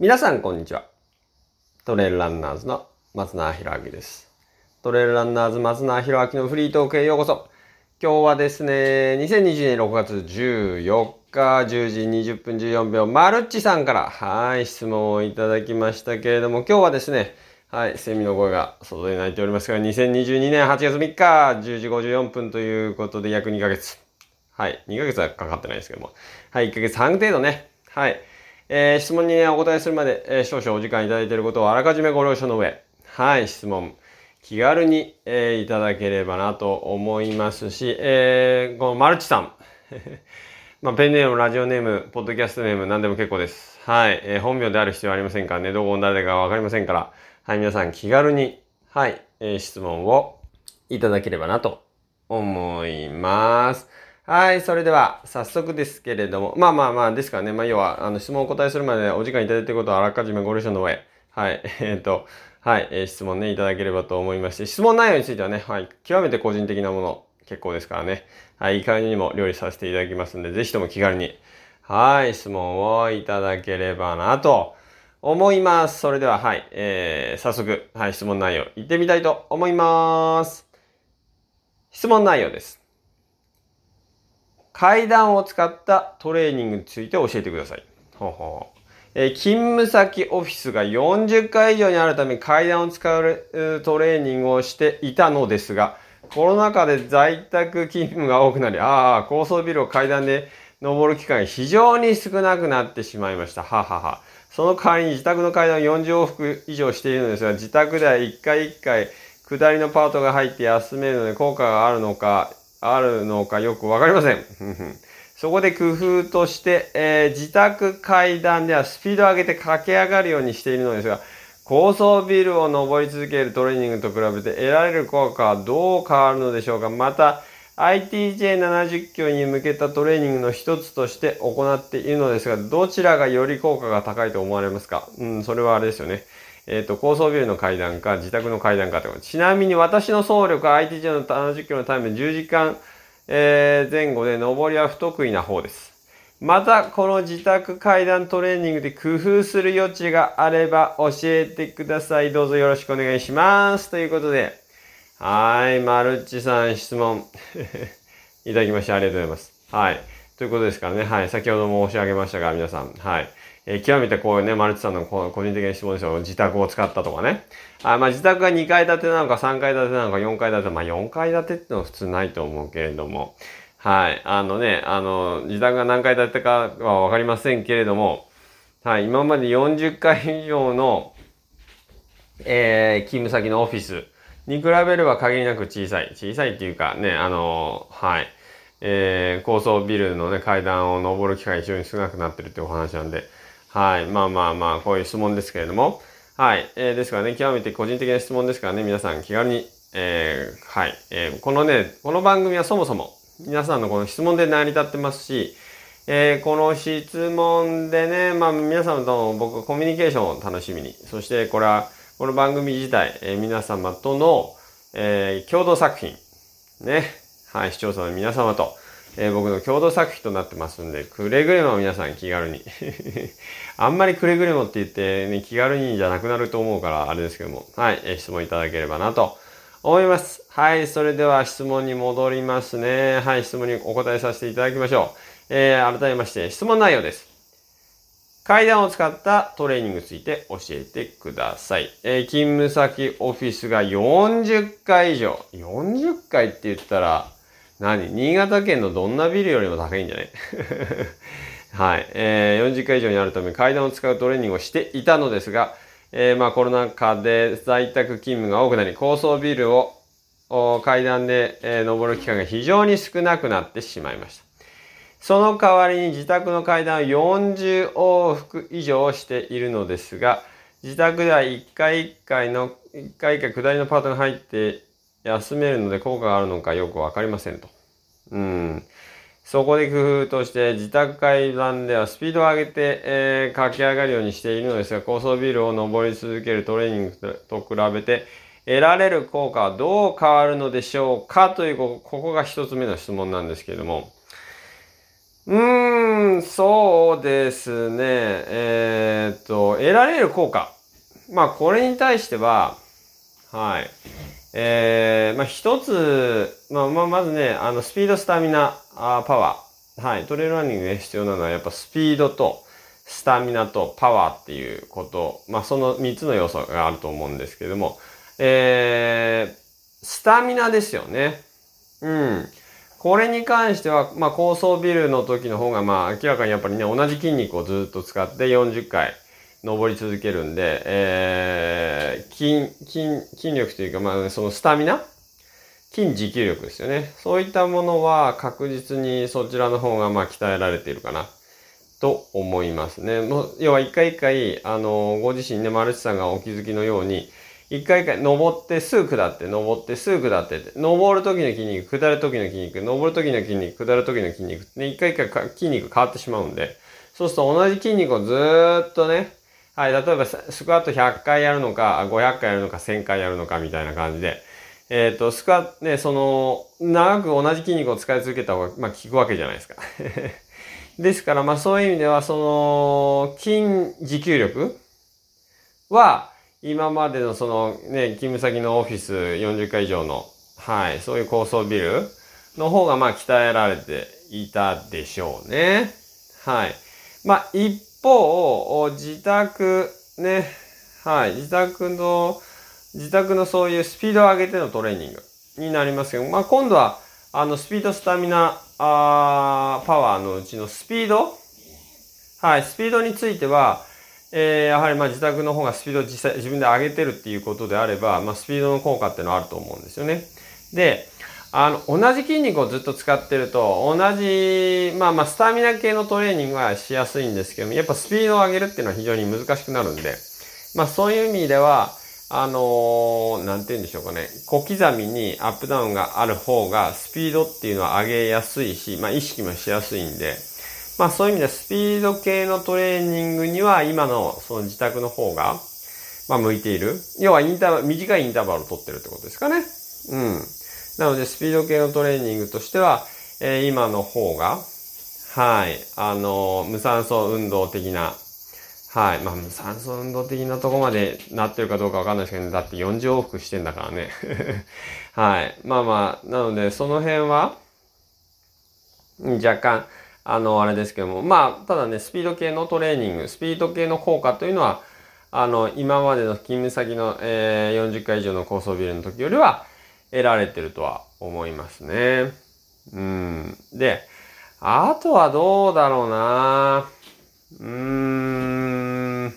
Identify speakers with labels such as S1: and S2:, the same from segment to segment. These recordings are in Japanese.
S1: 皆さんこんにちは。トレイルランナーズの松永博明です。トレイルランナーズ松永博明のフリートークへようこそ。今日はですね、2020年6月14日10時20分14秒、マルッチさんから、はい、質問をいただきましたけれども、今日はですね、はい、セミの声が外で鳴いておりますが、2022年8月3日10時54分ということで約2ヶ月。はい、2ヶ月はかかってないですけども、はい、1ヶ月半程度ね、はい、えー質問に、お答えするまで、えー少々お時間いただいていることをあらかじめご了承の上、はい、質問、気軽に、えーいただければなと思いますし、えーこのマルチさん、まあ、ペンネーム、ラジオネーム、ポッドキャストネーム、何でも結構です。はい、えー本名である必要はありませんか？らね、どこの誰かわかりませんから、はい、皆さん気軽に、はい、えー質問をいただければなと思います。はい、それでは早速ですけれども、まあまあまあ、ですからね、まあ要は、あの質問をお答えするまでお時間いただいていることはあらかじめご了承の上、はい、えっ、と、はい、えー質問ね、いただければと思いまして、質問内容についてはね、はい、極めて個人的なもの、結構ですからね、はい、いい感じにも料理させていただきますんで、ぜひとも気軽に、はい、質問をいただければなと思います。それでは、はい、えー、早速、はい、質問内容、いってみたいと思います。質問内容です。階段を使ったトレーニングについて教えてください。ほうほうえ勤務先オフィスが40回以上にあるため階段を使うトレーニングをしていたのですが、コロナ禍で在宅勤務が多くなり、ああ、高層ビルを階段で登る機会が非常に少なくなってしまいました。ははは。その代わりに自宅の階段を40往復以上しているのですが、自宅では1回1回下りのパートが入って休めるので効果があるのか、あるのかよくわかりません。そこで工夫として、えー自宅階段ではスピードを上げて駆け上がるようにしているのですが、高層ビルを登り続けるトレーニングと比べて得られる効果はどう変わるのでしょうかまた、ITJ70 キロに向けたトレーニングの一つとして行っているのですが、どちらがより効果が高いと思われますかうん、それはあれですよね。えっ、と、高層ビルの階段か、自宅の階段かってこと。ちなみに私の走力は ITJ の70キロのタイム10時間、えー前後で登りは不得意な方です。また、この自宅階段トレーニングで工夫する余地があれば教えてください。どうぞよろしくお願いします。ということで、はい、マルチさん質問 いただきましてありがとうございます。はい。ということですからね、はい、先ほども申し上げましたが、皆さん、はい。え極めてこういうね、マルチさんの個人的な質問ですよ。自宅を使ったとかね。あまあ自宅が2階建てなのか3階建てなのか4階建て、まあ4階建てってのは普通ないと思うけれども、はい。あのね、あの、自宅が何階建てかはわかりませんけれども、はい。今まで40階以上の、えー勤務先のオフィスに比べれば限りなく小さい。小さいっていうかね、あの、はい。えー高層ビルのね、階段を登る機会が非常に少なくなってるってお話なんで、はい。まあまあまあ、こういう質問ですけれども、はい。えーですからね、極めて個人的な質問ですからね、皆さん気軽に、えーはい。えーこのね、この番組はそもそも、皆さんのこの質問で成り立ってますし、えーこの質問でね、まあ皆さんとの僕コミュニケーションを楽しみに、そしてこれは、この番組自体、えー皆様との、えー共同作品、ね、はい、視聴者の皆様と、えー僕の共同作品となってますんで、くれぐれも皆さん気軽に。あんまりくれぐれもって言って、ね、気軽にじゃなくなると思うから、あれですけども、はい、えー質問いただければなと思います。はい、それでは質問に戻りますね。はい、質問にお答えさせていただきましょう。えー改めまして、質問内容です。階段を使ったトレーニングについて教えてください。えー勤務先オフィスが40階以上。40階って言ったら、何？新潟県のどんなビルよりも高いんじゃない？はい。えー40階以上にあるため階段を使うトレーニングをしていたのですが、えーまあコロナ禍で在宅勤務が多くなり、高層ビルを階段で、えー登る機会が非常に少なくなってしまいました。その代わりに自宅の階段を40往復以上しているのですが、自宅では1回1回の、1回1回下りのパートが入って休めるので効果があるのかよくわかりませんと。うん。そこで工夫として自宅階段ではスピードを上げて、えー駆け上がるようにしているのですが、高層ビルを登り続けるトレーニングと比べて、得られる効果はどう変わるのでしょうかという、ここここが一つ目の質問なんですけれども、うーん、そうですね。えー、っと、得られる効果。まあ、これに対しては、はい。えー、まあ、一つ、まあ、まあ、まずね、あの、スピード、スタミナ、あパワー。はい。トレイルランニングで必要なのは、やっぱスピードと、スタミナとパワーっていうこと。まあ、その3つの要素があると思うんですけれども、えー、スタミナですよね。うん。これに関しては、まあ、高層ビルの時の方が、まあ、明らかにやっぱりね、同じ筋肉をずっと使って40回登り続けるんで、えー、筋、筋、筋力というか、まあ、そのスタミナ？筋持久力ですよね。そういったものは確実にそちらの方が、まあ、鍛えられているかな。と思いますね。もう要は一回一回、あの、ご自身ね、マルチさんがお気づきのように、一回一回登ってすぐ下って登ってすぐ下ってって登る時の筋肉下る時の筋肉登る時の筋肉下る時の筋肉ね一回一回筋肉変わってしまうんでそうすると同じ筋肉をずーっとねはい例えばスクワット100回やるのか500回やるのか1000回やるのかみたいな感じでえっ、ー、とスクワットねその長く同じ筋肉を使い続けた方がまあ効くわけじゃないですか ですからまあそういう意味ではその筋持久力は今までのそのね、勤務先のオフィス40階以上の、はい、そういう高層ビルの方がまあ鍛えられていたでしょうね。はい。まあ一方、自宅ね、はい、自宅の、自宅のそういうスピードを上げてのトレーニングになりますけど、まあ今度は、あの、スピード、スタミナ、あパワーのうちのスピード？はい、スピードについては、えー、やはりま自宅の方がスピードを実際自分で上げてるっていうことであれば、まあ、スピードの効果っていうのはあると思うんですよね。で、あの、同じ筋肉をずっと使ってると、同じ、まあまあ、スタミナ系のトレーニングはしやすいんですけども、やっぱスピードを上げるっていうのは非常に難しくなるんで、まあそういう意味では、あのー、なんて言うんでしょうかね、小刻みにアップダウンがある方が、スピードっていうのは上げやすいし、まあ意識もしやすいんで、まあそういう意味でスピード系のトレーニングには今のその自宅の方が、まあ向いている。要はインターバル、短いインターバルを取ってるってことですかね。うん。なのでスピード系のトレーニングとしては、えー、今の方が、はい、あのー、無酸素運動的な、はい。まあ、無酸素運動的なとこまでなってるかどうかわかんないですけど、ね、だって40往復してんだからね。はい。まあまあ、なので、その辺は、若干、あの、あれですけども、まあ、ただね、スピード系のトレーニング、スピード系の効果というのは、あの、今までの勤務先の、えー、40回以上の高層ビルの時よりは得られてるとは思いますね。うん。で、あとはどうだろうなうーん。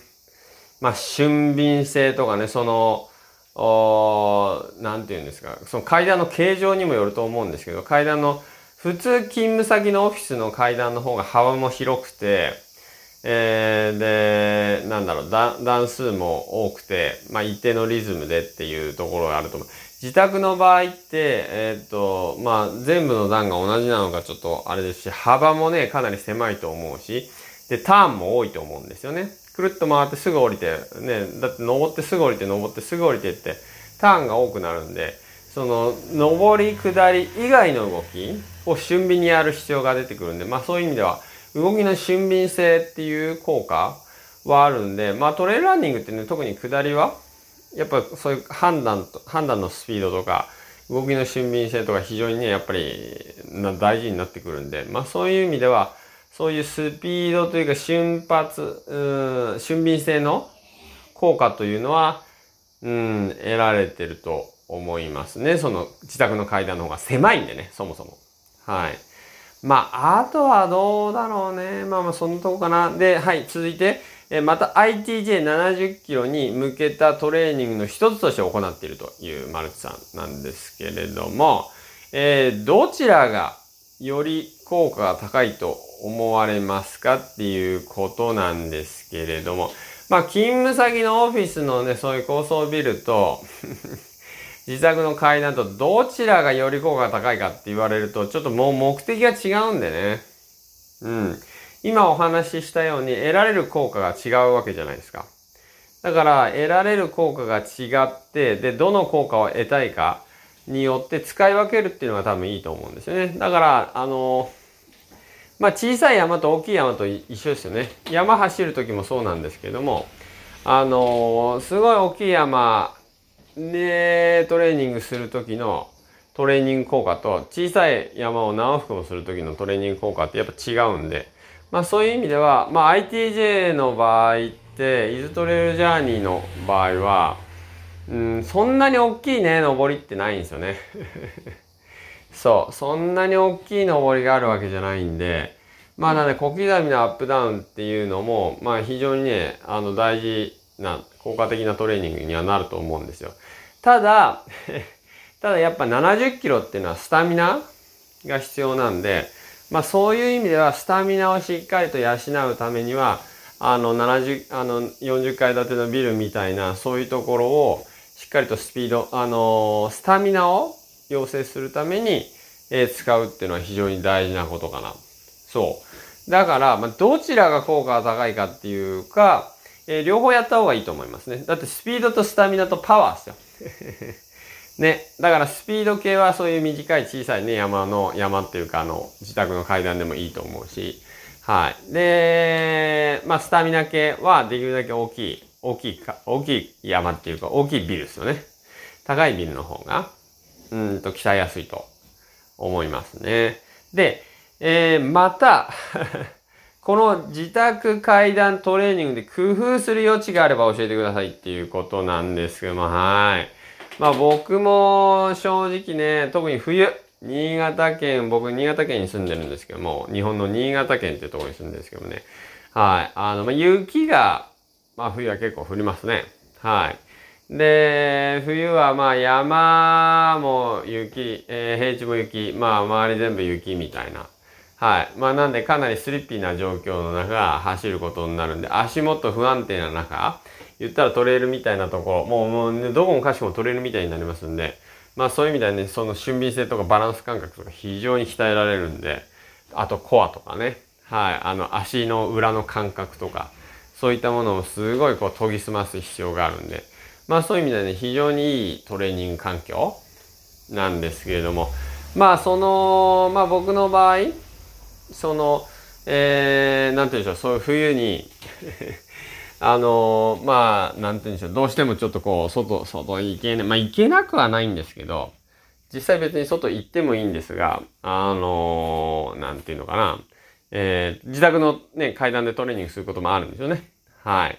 S1: まあ、俊敏性とかね、その、おなんて言うんですか、その階段の形状にもよると思うんですけど、階段の普通勤務先のオフィスの階段の方が幅も広くて、えー、で、なんだろう、段数も多くて、まあ、一定のリズムでっていうところがあると思う。自宅の場合って、えー、っと、まあ、全部の段が同じなのかちょっとあれですし、幅もね、かなり狭いと思うし、で、ターンも多いと思うんですよね。くるっと回ってすぐ降りて、ね、だって登ってすぐ降りて登ってすぐ降りてって、ターンが多くなるんで、その、上り下り以外の動き、を俊敏にやる必要が出てくるんで、まあそういう意味では、動きの俊敏性っていう効果はあるんで、まあトレイルランニングってね、特に下りは、やっぱそういう判断と、判断のスピードとか、動きの俊敏性とか非常にね、やっぱり大事になってくるんで、まあそういう意味では、そういうスピードというか瞬発、うん、俊敏性の効果というのは、うん、得られてると思いますね。その自宅の階段の方が狭いんでね、そもそも。はい。まあ、あとはどうだろうね。まあまあ、そんなとこかな。で、はい、続いて、また ITJ70 キロに向けたトレーニングの一つとして行っているというマルチさんなんですけれども、えー、どちらがより効果が高いと思われますかっていうことなんですけれども、まあ、勤務先のオフィスのね、そういう高層ビルと 自宅の階段とどちらがより効果が高いかって言われると、ちょっともう目的が違うんでね。うん。今お話ししたように得られる効果が違うわけじゃないですか。だから得られる効果が違って、で、どの効果を得たいかによって使い分けるっていうのが多分いいと思うんですよね。だから、あの、まあ小さい山と大きい山と一緒ですよね。山走る時もそうなんですけども、あの、すごい大きい山でトレーニングする時のトレーニング効果と小さい山を何往復もする時のトレーニング効果ってやっぱ違うんで、まあそういう意味では、まあ ITJ の場合って、イズトレイルジャーニーの場合は、うん、そんなに大きいね、登りってないんですよね。そう、そんなに大きい登りがあるわけじゃないんで、まあなので小刻みなアップダウンっていうのも、まあ非常にね、あの大事な効果的なトレーニングにはなると思うんですよ。ただ、ただやっぱ70キロっていうのはスタミナが必要なんで、まあそういう意味ではスタミナをしっかりと養うためには、あの70、あの40階建てのビルみたいなそういうところをしっかりとスピード、あのスタミナを養成するために、え、使うっていうのは非常に大事なことかな。そう。だから、まあ、どちらが効果が高いかっていうか、えー、両方やった方がいいと思いますね。だってスピードとスタミナとパワーですよ。ね。だからスピード系はそういう短い小さいね、山の、山っていうかあの、自宅の階段でもいいと思うし、はい。で、まあ、スタミナ系はできるだけ大きい、大きいか、大きい山っていうか大きいビルですよね。高いビルの方が、うんと鍛えやすいと思いますね。で、えー、また この自宅階段トレーニングで工夫する余地があれば教えてくださいっていうことなんですけども、はい。まあ僕も正直ね、特に冬、新潟県、僕新潟県に住んでるんですけども、日本の新潟県っていうところに住んでるんですけどもね。はい。あの、まあ、雪が、まあ冬は結構降りますね。はい。で、冬はまあ山も雪、えー、平地も雪、まあ周り全部雪みたいな。はい。まあなんでかなりスリッピーな状況の中走ることになるんで、足元不安定な中、言ったらトレイルみたいなところ、もうもう、ね、どこもかしこもトレイルみたいになりますんで、まあそういう意味ではね、その俊敏性とかバランス感覚とか非常に鍛えられるんで、あとコアとかね、はい。あの足の裏の感覚とか、そういったものをすごいこう研ぎ澄ます必要があるんで、まあそういう意味ではね、非常にいいトレーニング環境なんですけれども、まあその、まあ僕の場合、その、えー、なんて言うんでしょう、そういう冬にあのまあ、なんて言うんでしょう、どうしてもちょっとこう、外、外行けない、まあ行けなくはないんですけど、実際別に外行ってもいいんですが、あのなんていうのかな、えー、自宅のね、階段でトレーニングすることもあるんですよね。はい。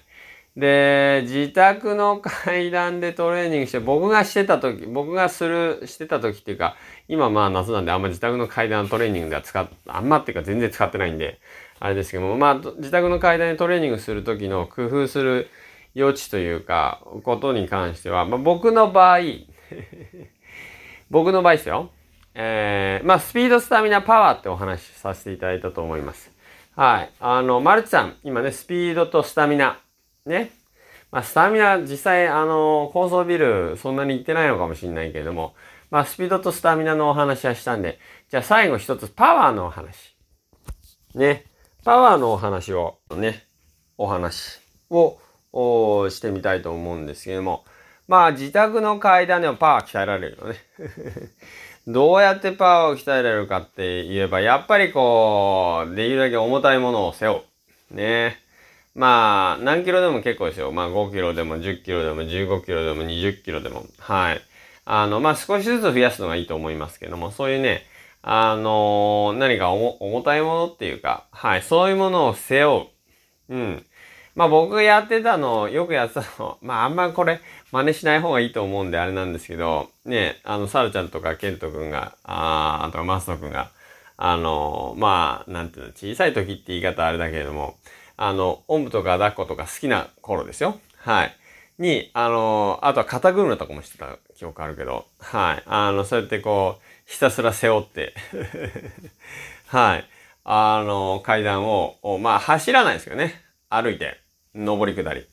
S1: で、自宅の階段でトレーニングして、僕がしてた時、僕がする、してた時っていうか、今まあ夏なんであんま自宅の階段トレーニングでは使っ、あんまっていうか全然使ってないんで、あれですけども、まあ自宅の階段でトレーニングする時の工夫する余地というか、ことに関しては、まあ僕の場合 僕の場合ですよ。えー、まあスピード、スタミナ、パワーってお話しさせていただいたと思います。はい。あの、マルチさん、今ね、スピードとスタミナ、ね。まあ、スタミナ、実際、あの、高層ビル、そんなに行ってないのかもしれないけれども、まあ、スピードとスタミナのお話はしたんで、じゃあ最後一つ、パワーのお話。ね。パワーのお話を、ね、お話をしてみたいと思うんですけども、まあ、自宅の階段でもパワー鍛えられるよね。どうやってパワーを鍛えられるかって言えば、やっぱりこう、できるだけ重たいものを背負う。ね。まあ、何キロでも結構ですよ。まあ、5キロでも10キロでも15キロでも20キロでも。はい。あの、まあ、少しずつ増やすのがいいと思いますけども、そういうね、あのー、何か重たいものっていうか、はい、そういうものを背負う。うん。まあ僕やってたの、よくやってたの、まああんまこれ真似しない方がいいと思うんであれなんですけど、ね、あの、サルちゃんとかケント君が、あー、あとかマスト君が、あのー、まあ、なんていうの、小さい時って言い方あれだけれども、あの、おんぶとか抱っことか好きな頃ですよ。はい。に、あの、あとは肩車とかもしてた記憶あるけど、はい。あの、そうやってこう、ひたすら背負って はい。あの、階段を、まあ、走らないですよね。歩いて、上り下り。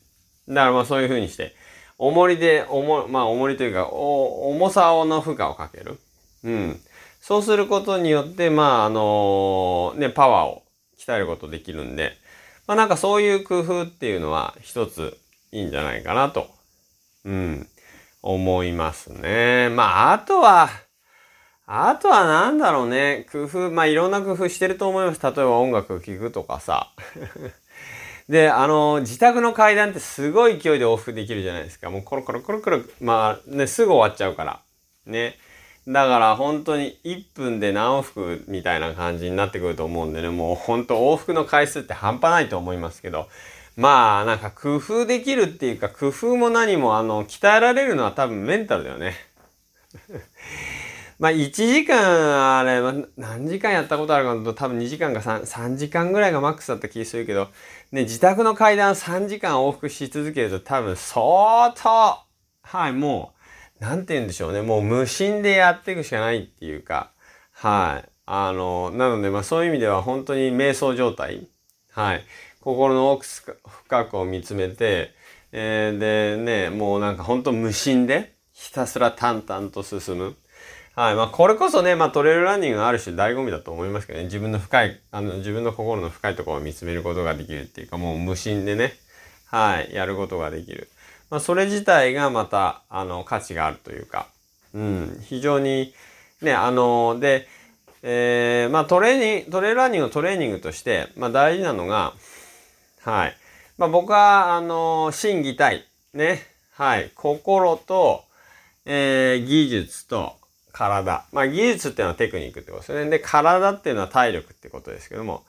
S1: だからまあそういう風にして、重りで、重、まあ重りというか、お重さの負荷をかける。うん。そうすることによって、まあ、あのね、パワーを鍛えることできるんで、まあなんかそういう工夫っていうのは一ついいんじゃないかなと、うん、思いますね。まああとは、あとはなんだろうね。工夫、まあいろんな工夫してると思います。例えば音楽を聴くとかさ。で、あの、自宅の階段ってすごい勢いで往復できるじゃないですか。もうコロコロコロコロ、まあね、すぐ終わっちゃうから。ね。だから本当に1分で何往復みたいな感じになってくると思うんでね、もう本当往復の回数って半端ないと思いますけど、まあなんか工夫できるっていうか工夫も何もあの鍛えられるのは多分メンタルだよね。まあ1時間あれ、何時間やったことあるかと多分2時間か 3, 3時間ぐらいがマックスだった気するけど、ね、自宅の階段3時間往復し続けると多分相当、はい、もう、なんて言うんでしょうね。もう無心でやっていくしかないっていうか、はい。あの、なので、まあそういう意味では本当に瞑想状態。はい。心の奥深くを見つめて、えー、でね、もうなんか本当無心で、ひたすら淡々と進む。はい。まあ、これこそね、まあ、トレイルランニングのある種醍醐味だと思いますけどね。自分の深い、あの、自分の心の深いところを見つめることができるっていうか、もう無心でね、はい、やることができる。まあ、それ自体がまた、あの、価値があるというか、うん、非常に、ね、あの、で、えー、まあ、トレーニング、トレイルランニングのトレーニングとして、まあ、大事なのが、はい。まあ、僕は、あの、心技体、ね、はい、心と、えー、技術と、体。まあ技術っていうのはテクニックってことですね。で、体っていうのは体力ってことですけども。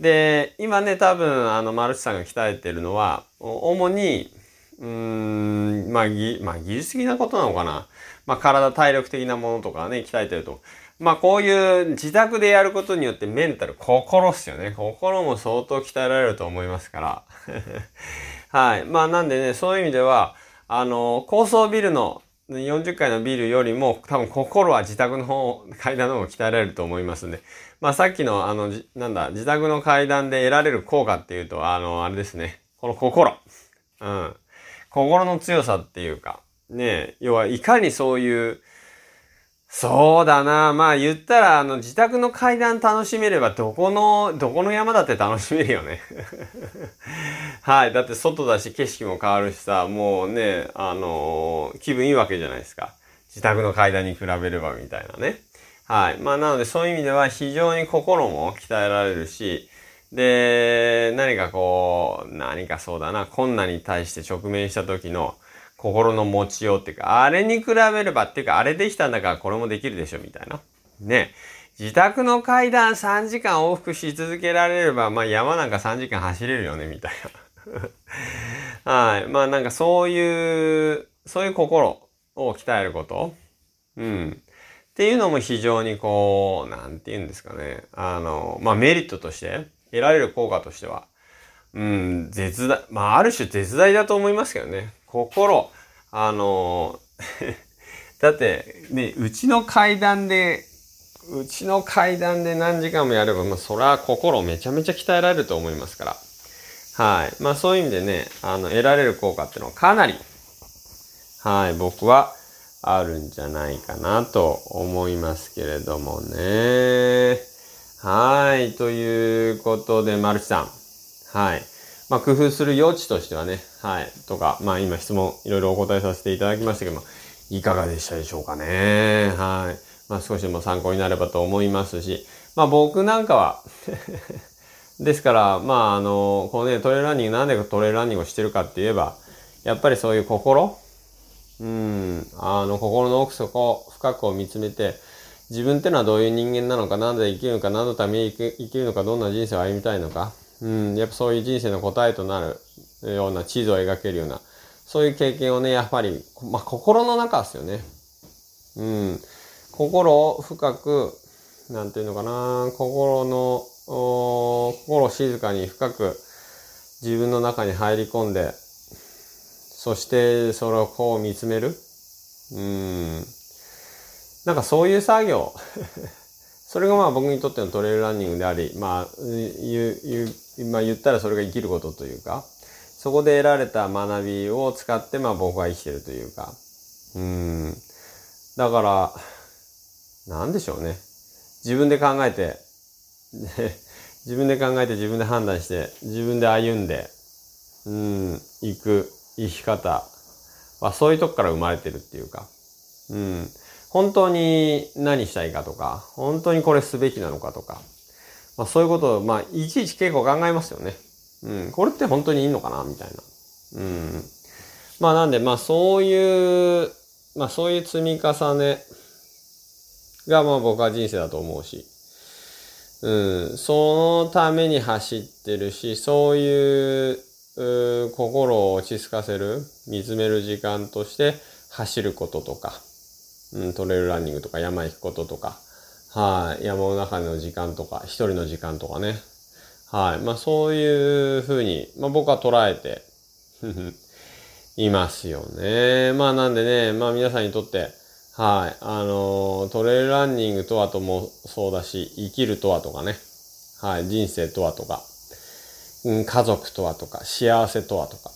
S1: で、今ね、多分、あの、マルチさんが鍛えてるのは、主に、うーん、まあ、ぎ、まあ、技術的なことなのかな。まあ、体、体力的なものとかね、鍛えてると。まあ、こういう自宅でやることによってメンタル、心っすよね。心も相当鍛えられると思いますから。はい。まあ、なんでね、そういう意味では、あの、高層ビルの40階のビルよりも多分心は自宅の方、階段の方が鍛えられると思いますんで。まあさっきのあの、なんだ、自宅の階段で得られる効果っていうと、あの、あれですね。この心。うん。心の強さっていうか、ね要はいかにそういう、そうだな。まあ言ったら、あの、自宅の階段楽しめれば、どこの、どこの山だって楽しめるよね。はい。だって外だし、景色も変わるしさ、もうね、あのー、気分いいわけじゃないですか。自宅の階段に比べればみたいなね。はい。まあなのでそういう意味では非常に心も鍛えられるし、で、何かこう、何かそうだな、困難に対して直面した時の、心の持ちようっていうか、あれに比べればっていうか、あれできたんだからこれもできるでしょ、みたいな。ね。自宅の階段3時間往復し続けられれば、まあ山なんか3時間走れるよね、みたいな。はい。まあなんかそういう、そういう心を鍛えること。うん。っていうのも非常にこう、なんて言うんですかね。あの、まあメリットとして、得られる効果としては、うん、絶大、まあある種絶大だと思いますけどね。心、あの、だって、ね、うちの階段で、うちの階段で何時間もやれば、まあ、それは心めちゃめちゃ鍛えられると思いますから。はい。まあ、そういう意味でね、あの、得られる効果っていうのはかなり、はい、僕はあるんじゃないかなと思いますけれどもね。はい。ということで、マルチさん。はい。まあ、工夫する余地としてはね、はい、とか、まあ、今質問いろいろお答えさせていただきましたけども、いかがでしたでしょうかね。はい。まあ、少しでも参考になればと思いますし、まあ、僕なんかは ですから、まあ、あの、このね、トレーランニング、なんでトレーランニングをしてるかって言えば、やっぱりそういう心うん、あの、心の奥底、深くを見つめて、自分ってのはどういう人間なのか、なんで生きるのか、何のために生きるのか、どんな人生を歩みたいのか、うん、やっぱそういう人生の答えとなるような地図を描けるような、そういう経験をね、やっぱり、まあ、心の中ですよね。うん。心を深く、なんていうのかな、心の、心を静かに深く自分の中に入り込んで、そしてそれをこう見つめる。うん。なんかそういう作業。それがまあ僕にとってのトレイルランニングであり、まあ、言う、言う、まあ言ったらそれが生きることというか、そこで得られた学びを使ってまあ僕は生きてるというか、うん。だから、なんでしょうね。自分で考えて、自分で考えて自分で判断して、自分で歩んで、うん、行く生き方はそういうとこから生まれてるっていうか、うん。本当に何したいかとか、本当にこれすべきなのかとか、まあそういうことを、まあいちいち結構考えますよね。うん、これって本当にいいのかなみたいな。うん。まあなんで、まあそういう、まあそういう積み重ねがまあ僕は人生だと思うし、うん、そのために走ってるし、そういうう心を落ち着かせる、見つめる時間として走ることとか、うん、トレイルランニングとか山行くこととか、はい、山の中の時間とか、一人の時間とかね。はい、まあそういうふうに、まあ僕は捉えて いますよね。まあなんでね、まあ皆さんにとって、はい、あのトレイルランニングとはともそうだし、生きるとはとかね、はい、人生とはとか、うん、家族とはとか、幸せとはとか、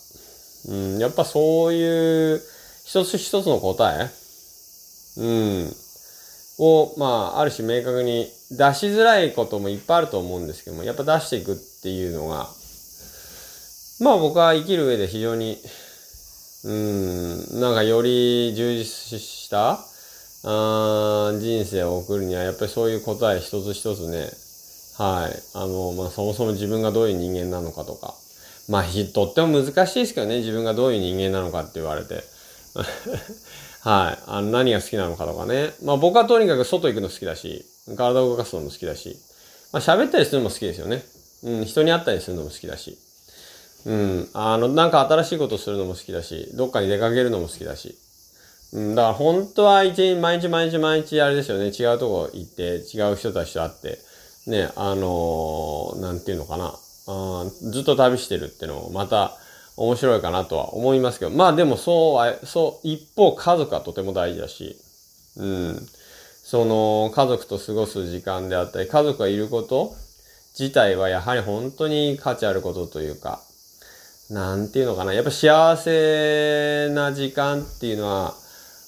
S1: うん、やっぱそういう一つ一つの答え、うん、を、まあ、ある種明確に出しづらいこともいっぱいあると思うんですけども、やっぱ出していくっていうのが、まあ僕は生きる上で非常に、うん、なんかより充実したあ人生を送るには、やっぱりそういう答え一つ一つね、はい。あの、まあ、そもそも自分がどういう人間なのかとか。まあ、とっても難しいですけどね、自分がどういう人間なのかって言われて。はい。あの、何が好きなのかとかね。まあ、僕はとにかく外行くの好きだし、体を動かすのも好きだし、まあ、喋ったりするのも好きですよね。うん、人に会ったりするのも好きだし。うん、あの、なんか新しいことするのも好きだし、どっかに出かけるのも好きだし。うん、だから本当は一日、毎日毎日毎日あれですよね。違うとこ行って、違う人たちと会って、ね、あのー、なんていうのかな。あずっと旅してるってのもまた面白いかなとは思いますけど、まあでもそうは、そう、一方家族はとても大事だし、うん。その家族と過ごす時間であったり、家族がいること自体はやはり本当に価値あることというか、なんていうのかな。やっぱ幸せな時間っていうのは、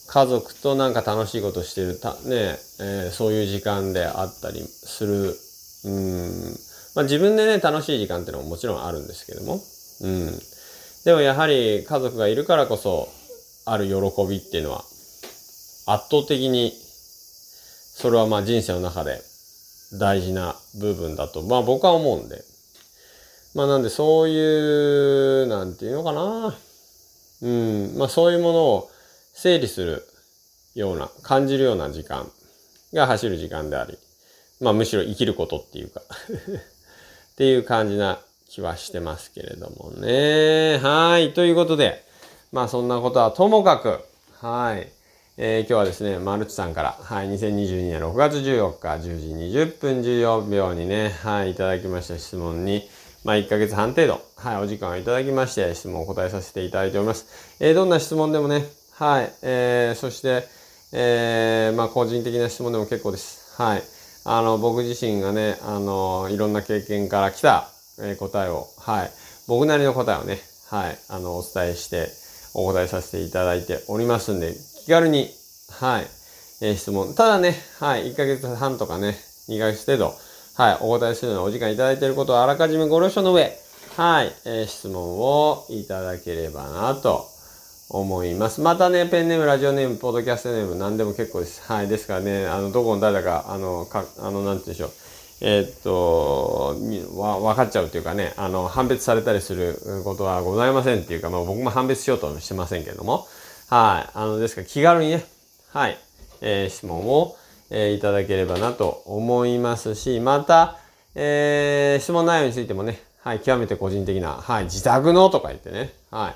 S1: 家族となんか楽しいことしてるた、ね、えー、そういう時間であったりする。うん。まあ自分でね、楽しい時間っていうのももちろんあるんですけども。うん。でもやはり家族がいるからこそ、ある喜びっていうのは、圧倒的に、それはまあ人生の中で大事な部分だと、まあ僕は思うんで。まあなんでそういう、なんていうのかな。うん。まあそういうものを整理するような、感じるような時間が走る時間であり、まあむしろ生きることっていうか っていう感じな気はしてますけれどもね。はい。ということで、まあそんなことはともかく、はい。えー、今日はですね、マルチさんから、はい、2022年6月14日10時20分14秒にね、はい、いただきました質問に、まあ、1ヶ月半程度、はい、お時間をいただきまして、質問を答えさせていただいております。えー、どんな質問でもね、はい。えー、そして、えー、まあ、個人的な質問でも結構です。はい。あの、僕自身がね、あの、いろんな経験から来た、えー、答えを、はい。僕なりの答えをね、はい。あの、お伝えして、お答えさせていただいておりますんで、気軽に、はい。えー、質問。ただね、はい。1ヶ月半とかね、2ヶ月程度、はい。お答えするようなお時間いただいていることをあらかじめご了承の上、はい。えー、質問をいただければなと思います。またね、ペンネーム、ラジオネーム、ポッドキャストネーム、何でも結構です。はい。ですからね、あの、どこの誰だか、あの、か、あの、なんて言うんでしょう。えー、っと、わ、分かっちゃうっていうかね、あの、判別されたりすることはございませんっていうか、まあ僕も判別しようとはしてませんけども、はい。あの、ですから気軽にね、はい、えー、質問を、えー、いただければなと思いますし、また、えー、質問内容についてもね、はい、極めて個人的な、はい、自宅のとか言ってね、はい。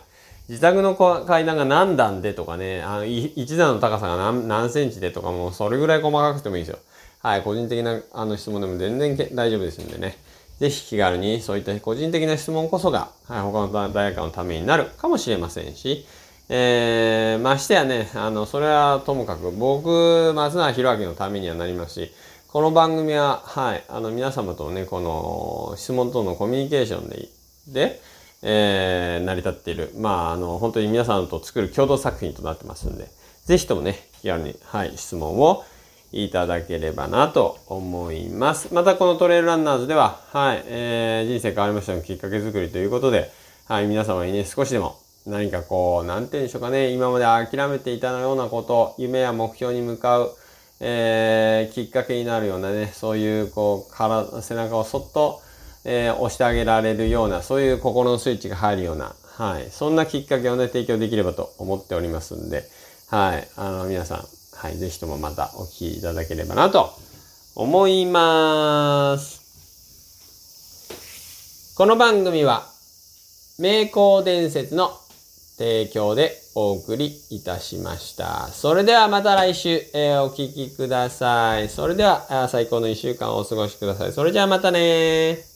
S1: 自宅の階段が何段でとかね、あの、一段の高さが何何センチでとかも、それぐらい細かくてもいいですよ。はい、個人的なあの質問でも全然大丈夫ですんでね。ぜひ気軽にそういった個人的な質問こそが、はい、他の誰かのためになるかもしれませんし、えー、ましてやね、あの、それはともかく僕、松永博明のためにはなりますし、この番組は、はい、あの、皆様とね、この質問とのコミュニケーションで、で、えー、成り立っている、まあ、あの、本当に皆さんと作る共同作品となってますんで、ぜひともね、気軽に、はい、質問をいただければなと思います。また、このトレイルランナーズでは、はい、えー、人生変わりましたのきっかけ作りということで、はい、皆様にね、少しでも、何かこう、なんて言うんでしょうかね、今まで諦めていたようなこと、夢や目標に向かう、えー、きっかけになるようなね、そういう、こう、体、背中をそっと、えー、押してあげられるような、そういう心のスイッチが入るような、はい、そんなきっかけをね、提供できればと思っておりますんで、はい、あの、皆さん、はい、ぜひともまたお聞きいただければなと思います。この番組は、名工伝説の提供でお送りいたしました。それではまた来週、えー、お聴きください。それでは、最高の一週間をお過ごしください。それじゃあまたね